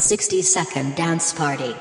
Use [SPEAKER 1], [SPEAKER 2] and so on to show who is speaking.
[SPEAKER 1] 60 second dance party.